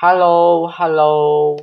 hello hello.